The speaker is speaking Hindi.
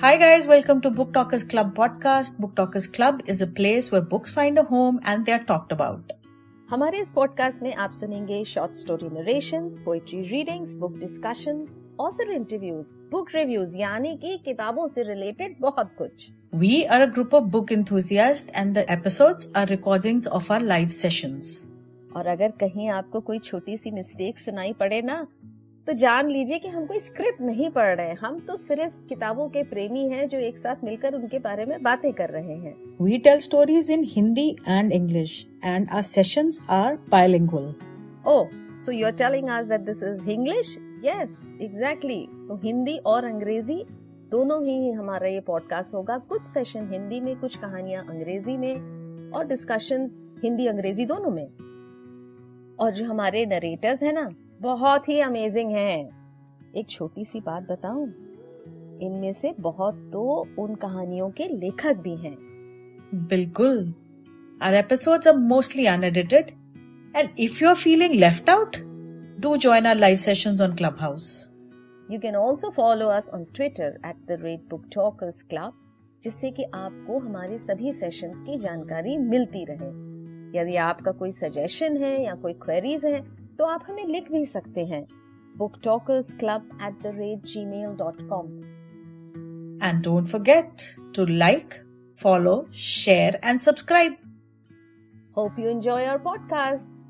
Hi, guys, welcome to Book Talkers Club podcast. Book Talkers Club is a place where books find a home and they are talked about. हमारे इस पॉडकास्ट में आप सुनेंगे short story narrations, poetry readings, book discussions, author interviews, book reviews यानी कि किताबों से रिलेटेड बहुत कुछ We are a group of book enthusiasts and the episodes are recordings of our live sessions. और अगर कहीं आपको कोई छोटी सी मिस्टेक सुनाई पड़े ना तो जान लीजिए कि हम कोई स्क्रिप्ट नहीं पढ़ रहे हैं। हम तो सिर्फ़ किताबों के प्रेमी हैं जो एक साथ मिलकर उनके बारे में बातें कर रहे हैं। We tell stories in Hindi and English, and our sessions are bilingual. Oh so you are telling us that this is English yes exactly तो हिंदी और अंग्रेज़ी दोनों ही हमारा ये पॉडकास्ट होगा। कुछ सेशन हिंदी में कुछ कहानियाँ अंग्रेज़ी में और डिस्कशंस हिंदी अंग्रेज़ी दोनों में। और जो हमारे नरेटर्स हैं ना बहुत ही अमेजिंग हैं एक छोटी सी बात बताऊँ इनमें से बहुत तो उन कहानियों के लेखक भी हैं Bilkul. Our episodes are mostly unedited, and if you're feeling left out, do join our live sessions on Clubhouse. You can also follow us on Twitter at the rate book talkers club जिससे कि आपको हमारे सभी सेशंस की जानकारी मिलती रहे यदि आपका कोई सजेशन है या कोई क्वेरीज है तो आप हमें लिख भी सकते हैं। Book talkers club at the rate Gmail dot com and don't forget to like follow share and subscribe hope you enjoy our podcast